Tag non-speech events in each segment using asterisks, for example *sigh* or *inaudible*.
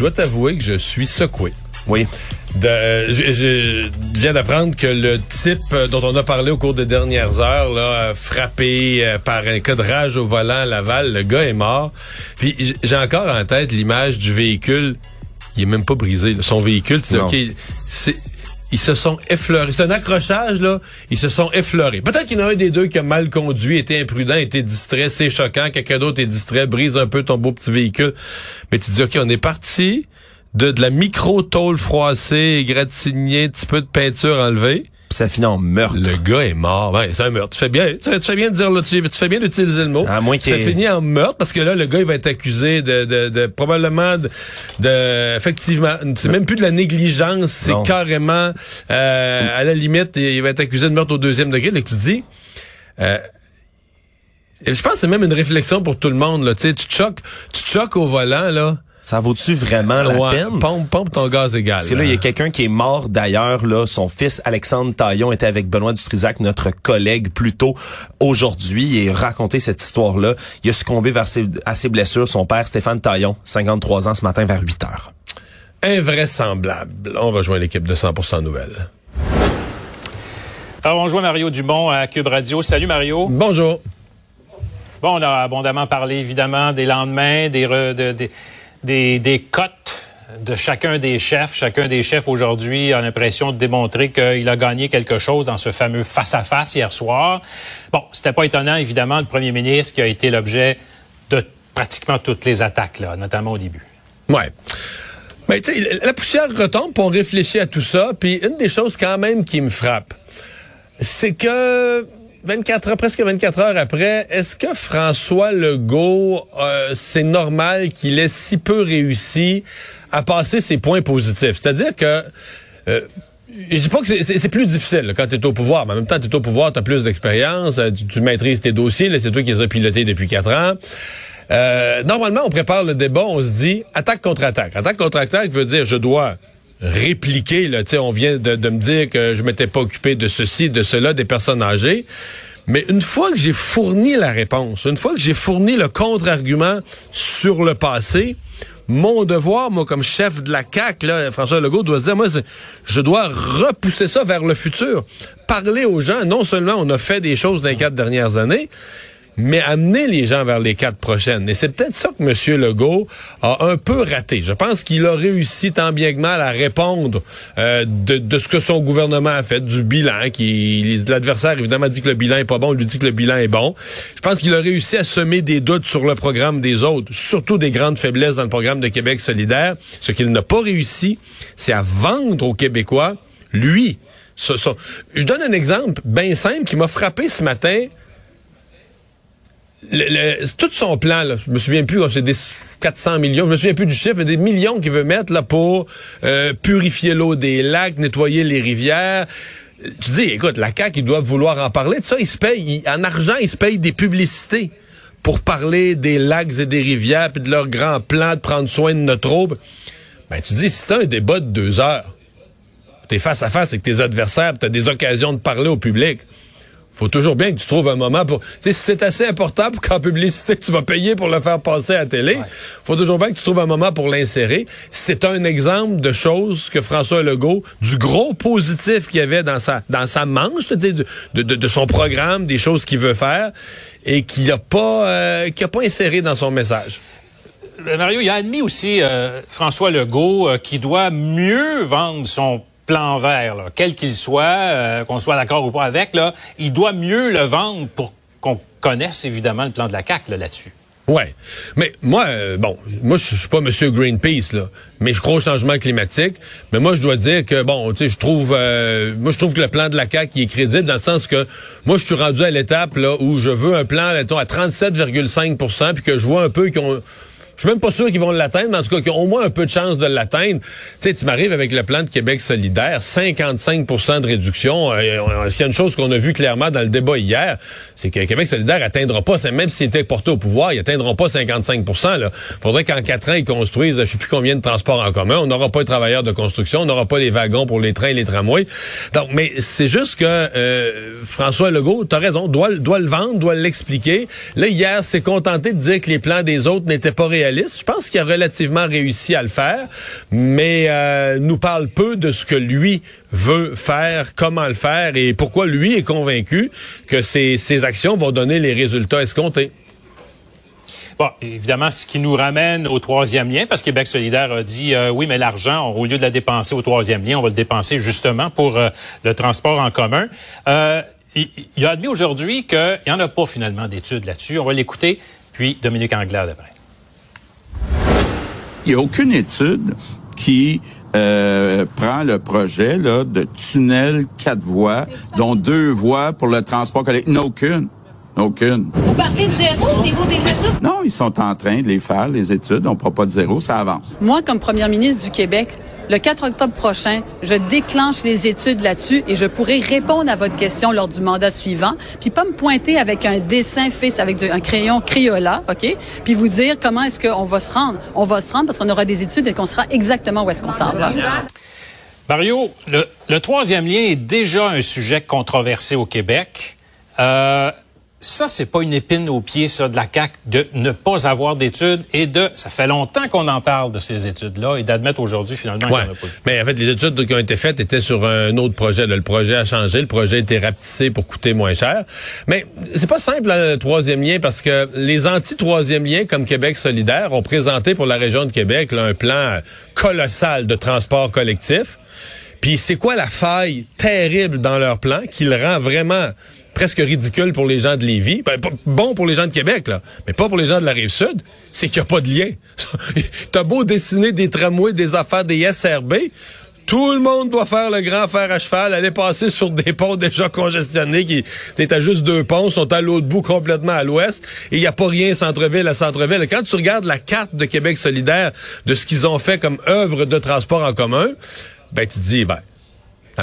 Dois t'avouer que je suis secoué. Oui. De, euh, je, je viens d'apprendre que le type euh, dont on a parlé au cours des dernières heures, là, frappé euh, par un cas de rage au volant à Laval, le gars est mort. Puis j'ai encore en tête l'image du véhicule. Il est même pas brisé. là. Son véhicule, tu sais, ok, c'est ils se sont effleurés. C'est un accrochage, là. Ils se sont effleurés. Peut-être qu'il y en a un des deux qui a mal conduit, été imprudent, été distrait, c'est choquant. Quelqu'un d'autre est distrait, brise un peu ton beau petit véhicule. Mais tu dis, OK, on est parti de, de la micro-tôle froissée, égratignée, petit peu de peinture enlevée. Puis ça finit en meurtre. Le gars est mort. Ouais, c'est un meurtre. Tu fais bien, tu, tu fais bien de dire là, tu, tu fais bien d'utiliser le mot. À moins ça finit en meurtre parce que là, le gars, il va être accusé de, de, de probablement de, de- effectivement, c'est même plus de la négligence, c'est carrément, euh, à la limite, il va être accusé de meurtre au deuxième degré. Là, tu te dis, euh, et je pense que c'est même une réflexion pour tout le monde. Là. Tu sais, tu te choques, tu te choques au volant, là. Ça vaut-tu vraiment la Ouais, peine? Pompe, pompe ton gaz égal. Parce que là, il y a quelqu'un qui est mort d'ailleurs. Là, son fils Alexandre Taillon était avec Benoît Dutrisac, notre collègue, plus tôt aujourd'hui, et raconté cette histoire-là. Il a succombé vers ses, à ses blessures. Son père, Stéphane Taillon, 53 ans, ce matin vers 8 heures. Invraisemblable. On rejoint l'équipe de 100% Nouvelles. Alors, on joue Mario Dumont à Cube Radio. Salut Mario. Bonjour. Bon, on a abondamment parlé évidemment des lendemains, des, re- de- des, des, des cotes de chacun des chefs. Chacun des chefs aujourd'hui a l'impression de démontrer qu'il a gagné quelque chose dans ce fameux face-à-face hier soir. Bon, c'était pas étonnant, évidemment, le premier ministre qui a été l'objet de pratiquement toutes les attaques, là, notamment au début. Ouais. Mais tu sais, la poussière retombe, on réfléchit à tout ça. Puis une des choses quand même qui me frappe, c'est que 24 heures, presque 24 heures après, est-ce que François Legault, euh, c'est normal qu'il ait si peu réussi à passer ses points positifs? C'est-à-dire que... euh, je dis pas que c'est- plus difficile quand tu es au pouvoir, mais en même temps, tu es au pouvoir, tu as plus d'expérience, euh, tu, maîtrises tes dossiers, c'est toi qui les as pilotés depuis quatre ans. Euh, normalement, on prépare le débat, on se dit attaque contre attaque. Attaque contre attaque veut dire je dois répliquer. Là, on vient de, de me dire que je m'étais pas occupé de ceci, de cela, des personnes âgées. Mais une fois que j'ai fourni la réponse, une fois que j'ai fourni le contre-argument sur le passé, mon devoir, moi, comme chef de la CAQ, là, François Legault doit se dire, moi, je dois repousser ça vers le futur. Parler aux gens, non seulement on a fait des choses dans les quatre dernières années, mais amener les gens vers les quatre prochaines. Et c'est peut-être ça que M. Legault a un peu raté. Je pense qu'il a réussi tant bien que mal à répondre euh, de, ce que son gouvernement a fait, du bilan. Qui L'adversaire, évidemment, dit que le bilan est pas bon, on lui dit que le bilan est bon. Je pense qu'il a réussi à semer des doutes sur le programme des autres, surtout des grandes faiblesses dans le programme de Québec solidaire. Ce qu'il n'a pas réussi, c'est à vendre aux Québécois, lui, ce- ce- je donne un exemple bien simple qui m'a frappé ce matin le, le- tout son plan, là, je me souviens plus, c'est des 400 millions, je me souviens plus du chiffre, des millions qu'il veut mettre là pour euh, purifier l'eau des lacs, nettoyer les rivières. Tu dis, écoute, la CAQ, ils doivent vouloir en parler de ça. Ils se payent, en argent, ils se payent des publicités pour parler des lacs et des rivières, puis de leur grand plan de prendre soin de notre eau. Ben, tu dis, c'est un débat de deux heures, t'es face à face avec tes adversaires, tu as des occasions de parler au public faut toujours bien que tu trouves un moment pour. Tu sais, si c'est assez important pour qu'en publicité, tu vas payer pour le faire passer à la télé, faut toujours bien que tu trouves un moment pour l'insérer. C'est un exemple de choses que François Legault, du gros positif qu'il y avait dans sa, dans sa manche, tu sais, de, de, de son programme, des choses qu'il veut faire, et qu'il n'a pas, euh, qu'il a pas inséré dans son message. Euh, Mario, il a admis aussi euh, François Legault euh, qui doit mieux vendre son plan vert, là, quel qu'il soit, euh, qu'on soit d'accord ou pas avec, là, il doit mieux le vendre pour qu'on connaisse évidemment le plan de la CAQ là, là-dessus. Ouais. Mais moi, euh, bon, moi, je suis pas Monsieur Greenpeace, là, mais je crois au changement climatique. Mais moi, je dois dire que, bon, tu sais, je trouve, euh, que le plan de la CAQ est crédible dans le sens que, moi, je suis rendu à l'étape, là, où je veux un plan, mettons, à 37,5% puis que je vois un peu qu'on, Je suis même pas sûr qu'ils vont l'atteindre, mais en tout cas, qu'ils ont au moins un peu de chance de l'atteindre. Tu sais, tu m'arrives avec le plan de Québec solidaire, 55% de réduction. Euh, S'il y a une chose qu'on a vu clairement dans le débat hier, c'est que Québec solidaire atteindra pas, même s'il était porté au pouvoir, ils atteindront pas 55 Il faudrait qu'en quatre ans, ils construisent je sais plus combien de transports en commun. On n'aura pas de travailleurs de construction, on n'aura pas les wagons pour les trains et les tramways. Donc, mais c'est juste que euh, François Legault, tu as raison, doit, le vendre, doit l'expliquer. Là, hier, s'est contenté de dire que les plans des autres n'étaient pas Je pense qu'il a relativement réussi à le faire, mais euh, nous parle peu de ce que lui veut faire, comment le faire et pourquoi lui est convaincu que ces actions vont donner les résultats escomptés. Bon, évidemment, ce qui nous ramène au troisième lien, parce que Québec solidaire a dit, euh, oui, mais l'argent, au lieu de la dépenser au troisième lien, on va le dépenser justement pour euh, le transport en commun. Il, a admis aujourd'hui qu'il n'y en a pas finalement d'études là-dessus. On va l'écouter, puis Dominique Anglade après. Il n'y a aucune étude qui prend le projet là, de tunnel quatre voies, dont deux voies pour le transport collectif. Il n'y a aucune. Aucune. Vous parlez de zéro au niveau des études? Non, ils sont en train de les faire, les études. On ne prend pas de zéro, ça avance. Moi, comme première ministre du Québec, le 4 octobre prochain, je déclenche les études là-dessus et je pourrai répondre à votre question lors du mandat suivant, puis pas me pointer avec un dessin fait avec un crayon Crayola, OK? Puis vous dire comment est-ce qu'on va se rendre. On va se rendre parce qu'on aura des études et qu'on sera exactement où est-ce qu'on s'en va. Mario, le, le, troisième lien est déjà un sujet controversé au Québec. Euh, ça, c'est pas une épine au pied, ça, de la CAC, de ne pas avoir d'études et de. Ça fait longtemps qu'on en parle de ces études-là et d'admettre aujourd'hui finalement n'y en a pas. Mais en fait, les études qui ont été faites étaient sur un autre projet. Le projet a changé, le projet a été rapetissé pour coûter moins cher. Mais c'est pas simple le troisième lien parce que les anti-troisième lien comme Québec solidaire ont présenté pour la région de Québec un plan colossal de transport collectif. Puis c'est quoi la faille terrible dans leur plan qui le rend vraiment presque ridicule pour les gens de Lévis. Ben, bon pour les gens de Québec, là, mais pas pour les gens de la Rive-Sud. C'est qu'il n'y a pas de lien. *laughs* T'as beau dessiner des tramways, des affaires, des SRB, tout le monde doit faire le grand fer à cheval, aller passer sur des ponts déjà congestionnés qui étaient juste deux ponts, sont à l'autre bout complètement à l'ouest, et il n'y a pas rien centre-ville à centre-ville. Quand tu regardes la carte de Québec solidaire de ce qu'ils ont fait comme œuvre de transport en commun, ben tu te dis, ben,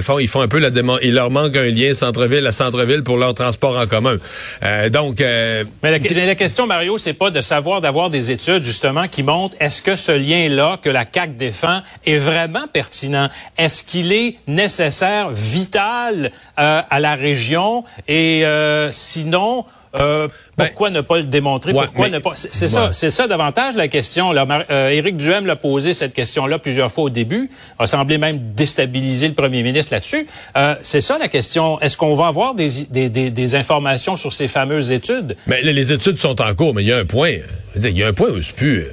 dans le ils font un peu la demande. Il leur manque un lien centre-ville à centre-ville pour leur transport en commun. Euh, donc. Euh, mais, la, question, Mario, c'est pas de savoir d'avoir des études justement qui montrent est-ce que ce lien-là que la CAC défend est vraiment pertinent? Est-ce qu'il est nécessaire, vital euh, à la région? Et sinon euh, ben, pourquoi ne pas le démontrer? pourquoi ne pas? C'est ça, c'est ça davantage la question. Là, euh, Éric Duhem l'a posé cette question-là plusieurs fois au début, a semblé même déstabiliser le premier ministre là-dessus. Euh, c'est ça la question. Est-ce qu'on va avoir des, des, des, des, informations sur ces fameuses études? Mais les études sont en cours, mais il y a un point. Il y a un point où c'est plus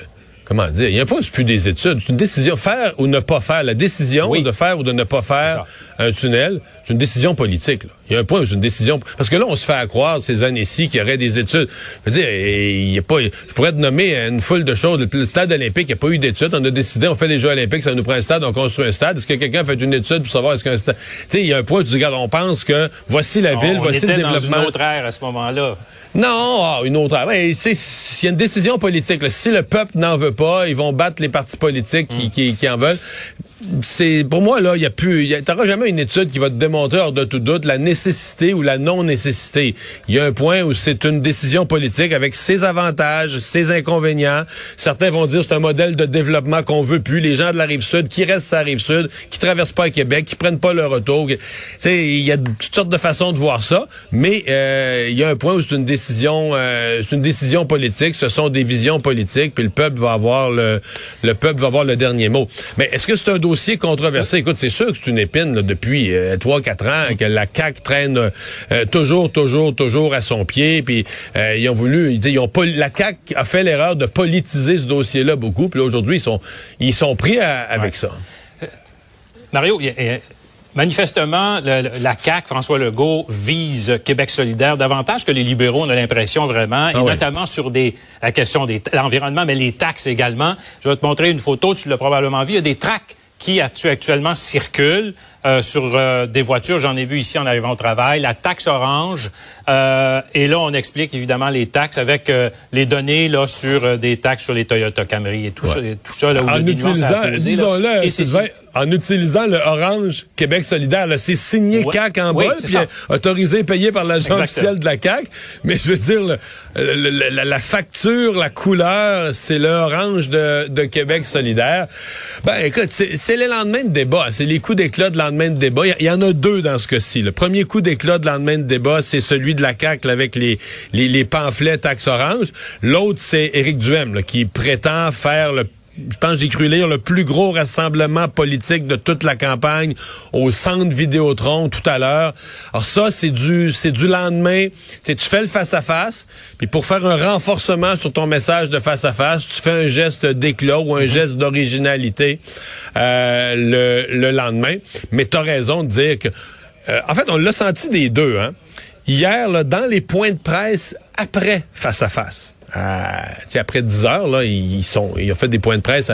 comment dire, il n'y a pas plus des études. C'est une décision, faire ou ne pas faire. La décision de faire ou de ne pas faire un tunnel, c'est une décision politique. Il y a un point où c'est une décision. Parce que là, on se fait croire ces années-ci qu'il y aurait des études. Je veux dire, il y a pas. Je pourrais te nommer une foule de choses. Le stade olympique, il n'y a pas eu d'études. On a décidé, on fait les Jeux olympiques, ça nous prend un stade, on construit un stade. Est-ce que quelqu'un fait une étude pour savoir est-ce qu'un stade. Tu sais, il y a un point où tu dis, regarde, on pense que voici la ville, voici le développement. Dans une autre ère à ce moment-là. Non, ah, une autre ère. Ouais, il y a une décision politique. Si le peuple n'en veut pas, ils vont battre les partis politiques qui, qui, qui en veulent c'est pour moi là, il y a plus, t'auras jamais une étude qui va te démontrer hors de tout doute la nécessité ou la non nécessité. Il y a un point où c'est une décision politique avec ses avantages, ses inconvénients. Certains vont dire c'est un modèle de développement qu'on veut plus. Les gens de la rive sud qui restent à la rive sud, qui traversent pas à Québec, qui prennent pas le retour. il y a toutes sortes de façons de voir ça, mais euh, il y a un point où c'est une décision, euh, c'est une décision politique. Ce sont des visions politiques, puis le peuple va avoir le, le peuple va avoir le dernier mot. Mais est-ce que c'est un dossier controversé. Écoute, c'est sûr que c'est une épine là, depuis euh, trois, quatre ans que la CAC traîne euh, toujours, toujours, toujours à son pied. Puis euh, ils ont voulu, ils ont la CAC a fait l'erreur de politiser ce dossier-là beaucoup. Puis aujourd'hui, ils sont, ils sont pris avec ça. Mario, Manifestement, la CAQ, François Legault, vise Québec solidaire davantage que les libéraux, on a l'impression vraiment, et ah notamment sur des, la question de l'environnement, mais les taxes également. Je vais te montrer une photo, tu l'as probablement vu, il y a des tracts qui actuellement circulent euh, sur euh, des voitures. J'en ai vu ici en arrivant au travail. La taxe orange. Euh, et là, on explique évidemment les taxes avec les données là sur des taxes sur les Toyota Camry et tout ça. Tout ça là, où en utilisant, disons-le, en utilisant le Orange Québec solidaire. C'est signé CAC en bas, puis autorisé, payé par l'agent officiel de la CAC. Mais je veux dire, la, facture, la couleur, c'est le Orange de, de, Québec solidaire. Ben écoute, c'est les lendemains de débat. C'est les coups d'éclat de lendemain de débat. Il y, en a deux dans ce cas-ci. Le premier coup d'éclat de lendemain de débat, c'est celui de la CAC avec les, les, les pamphlets taxe orange. L'autre, c'est Éric Duhem qui prétend faire le je pense j'ai cru lire le plus gros rassemblement politique de toute la campagne au centre Vidéotron tout à l'heure. Alors ça c'est du c'est du lendemain, tu fais le face à face, puis pour faire un renforcement sur ton message de face à face, tu fais un geste d'éclat ou un geste d'originalité euh, le, le lendemain. Mais tu as raison de dire que euh, en fait on l'a senti des deux hein. Hier là, dans les points de presse après face à face après 10 heures, là, ils sont, ils ont fait des points de presse.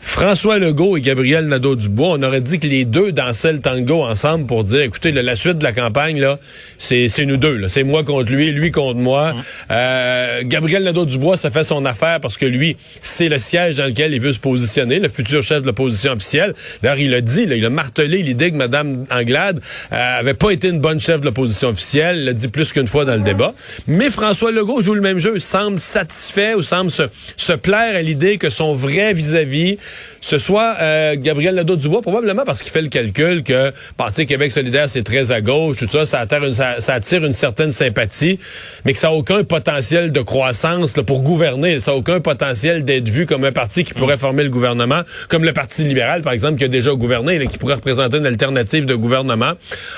François Legault et Gabriel Nadeau-Dubois, on aurait dit que les deux dansaient le tango ensemble pour dire, écoutez, la suite de la campagne, là, c'est nous deux. C'est moi contre lui, lui contre moi. Euh, Gabriel Nadeau-Dubois, ça fait son affaire parce que lui, c'est le siège dans lequel il veut se positionner, le futur chef de l'opposition officielle. D'ailleurs, il a dit, là, il a martelé l'idée que Mme Anglade euh, avait pas été une bonne chef de l'opposition officielle. Il l'a dit plus qu'une fois dans le débat. Mais François Legault joue le même jeu, semble satisfait ou semble se, se plaire à l'idée que son vrai vis-à-vis ce soit euh, Gabriel Nadeau-Dubois, probablement parce qu'il fait le calcul que Parti Québec solidaire, c'est très à gauche, tout ça, ça attire, une, ça, attire une certaine sympathie, mais que ça n'a aucun potentiel de croissance pour gouverner. Ça n'a aucun potentiel d'être vu comme un parti qui pourrait former le gouvernement, comme le Parti libéral, par exemple, qui a déjà gouverné, et qui pourrait représenter une alternative de gouvernement.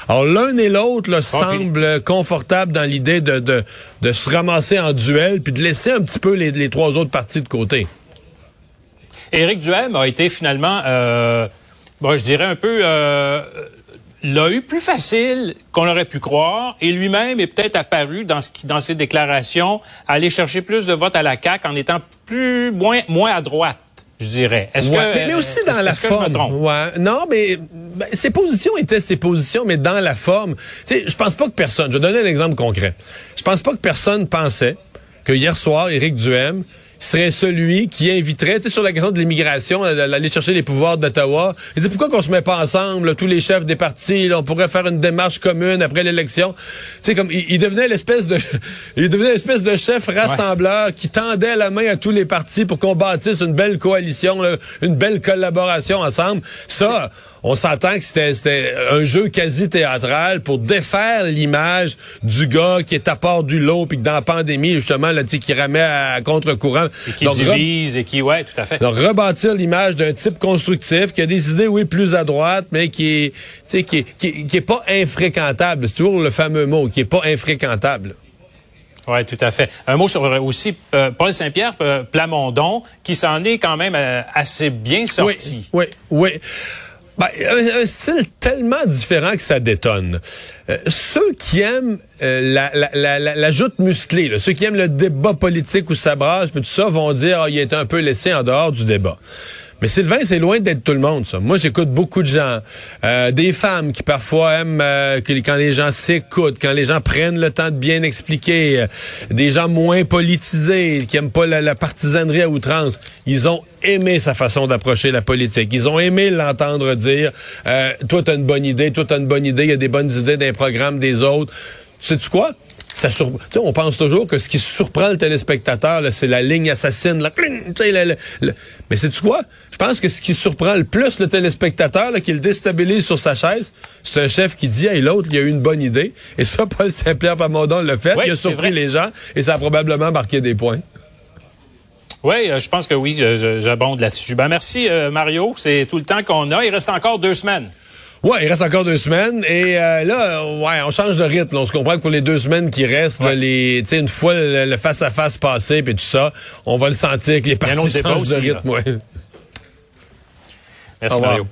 Alors, l'un et l'autre semblent confortables dans l'idée de, de, de, se ramasser en duel, puis de laisser un petit peu les, les trois autres partis de côté. Éric Duhem a été finalement, euh, bon, je dirais un peu, euh, l'a eu plus facile qu'on aurait pu croire, et lui-même est peut-être apparu dans, ce qui, dans ses déclarations aller chercher plus de votes à la CAQ en étant plus moins moins à droite je dirais. Est-ce que mais, aussi dans la forme? Ouais. Non, mais ben, ses positions étaient ses positions, mais dans la forme. Sais, je pense pas que personne. Je vais donner un exemple concret. Je pense pas que personne pensait que hier soir, Éric Duhem serait celui qui inviterait, tu sais, sur la question de l'immigration, d'aller chercher les pouvoirs d'Ottawa. Il dit pourquoi qu'on se met pas ensemble, tous les chefs des partis, on pourrait faire une démarche commune après l'élection? Tu sais, comme il, devenait l'espèce de, *laughs* il devenait l'espèce de chef rassembleur qui tendait la main à tous les partis pour qu'on bâtisse une belle coalition, une belle collaboration ensemble. Ça on s'entend que c'était un jeu quasi théâtral pour défaire l'image du gars qui est à part du lot puis que dans la pandémie justement là qui remet à, contre-courant et qui divise et qui ouais tout à fait donc rebâtir l'image d'un type constructif qui a des idées oui plus à droite mais qui est qui, qui, qui est pas infréquentable c'est toujours le fameux mot qui est pas infréquentable oui, tout à fait. Un mot sur aussi euh, Paul Saint-Pierre euh, Plamondon, qui s'en est quand même euh, assez bien sorti. Oui, oui, oui. Ben, un, style tellement différent que ça détonne. Euh, ceux qui aiment euh, la, la, joute musclée, ceux qui aiment le débat politique où ça brasse, tout ça, vont dire ah, il est un peu laissé en dehors du débat. Mais Sylvain, c'est loin d'être tout le monde, ça. Moi, j'écoute beaucoup de gens. Euh, des femmes qui parfois aiment euh, quand les gens s'écoutent, quand les gens prennent le temps de bien expliquer. Euh, des gens moins politisés, qui aiment pas la, partisanerie à outrance. Ils ont aimé sa façon d'approcher la politique. Ils ont aimé l'entendre dire Toi, t'as une bonne idée, toi, t'as une bonne idée, il y a des bonnes idées d'un programme des autres. Sais-tu quoi? Ça sur... on pense toujours que ce qui surprend le téléspectateur, c'est la ligne assassine. La... Mais c'est quoi? Je pense que ce qui surprend le plus le téléspectateur, qui le déstabilise sur sa chaise, c'est un chef qui dit, hey, l'autre, il a eu une bonne idée. Et ça, Paul Saint-Pierre Pamondon l'a fait. il a surpris les gens et ça a probablement marqué des points. Oui, euh, je pense que oui, j'abonde là-dessus. Ben, merci, euh, Mario. C'est tout le temps qu'on a. Il reste encore deux semaines. Ouais, il reste encore deux semaines. Et euh, là, ouais, on change de rythme. On se comprend que pour les deux semaines qui restent, les, une fois le face-à-face passé puis tout ça, on va le sentir que les parties changent de rythme. Ouais. Merci Mario.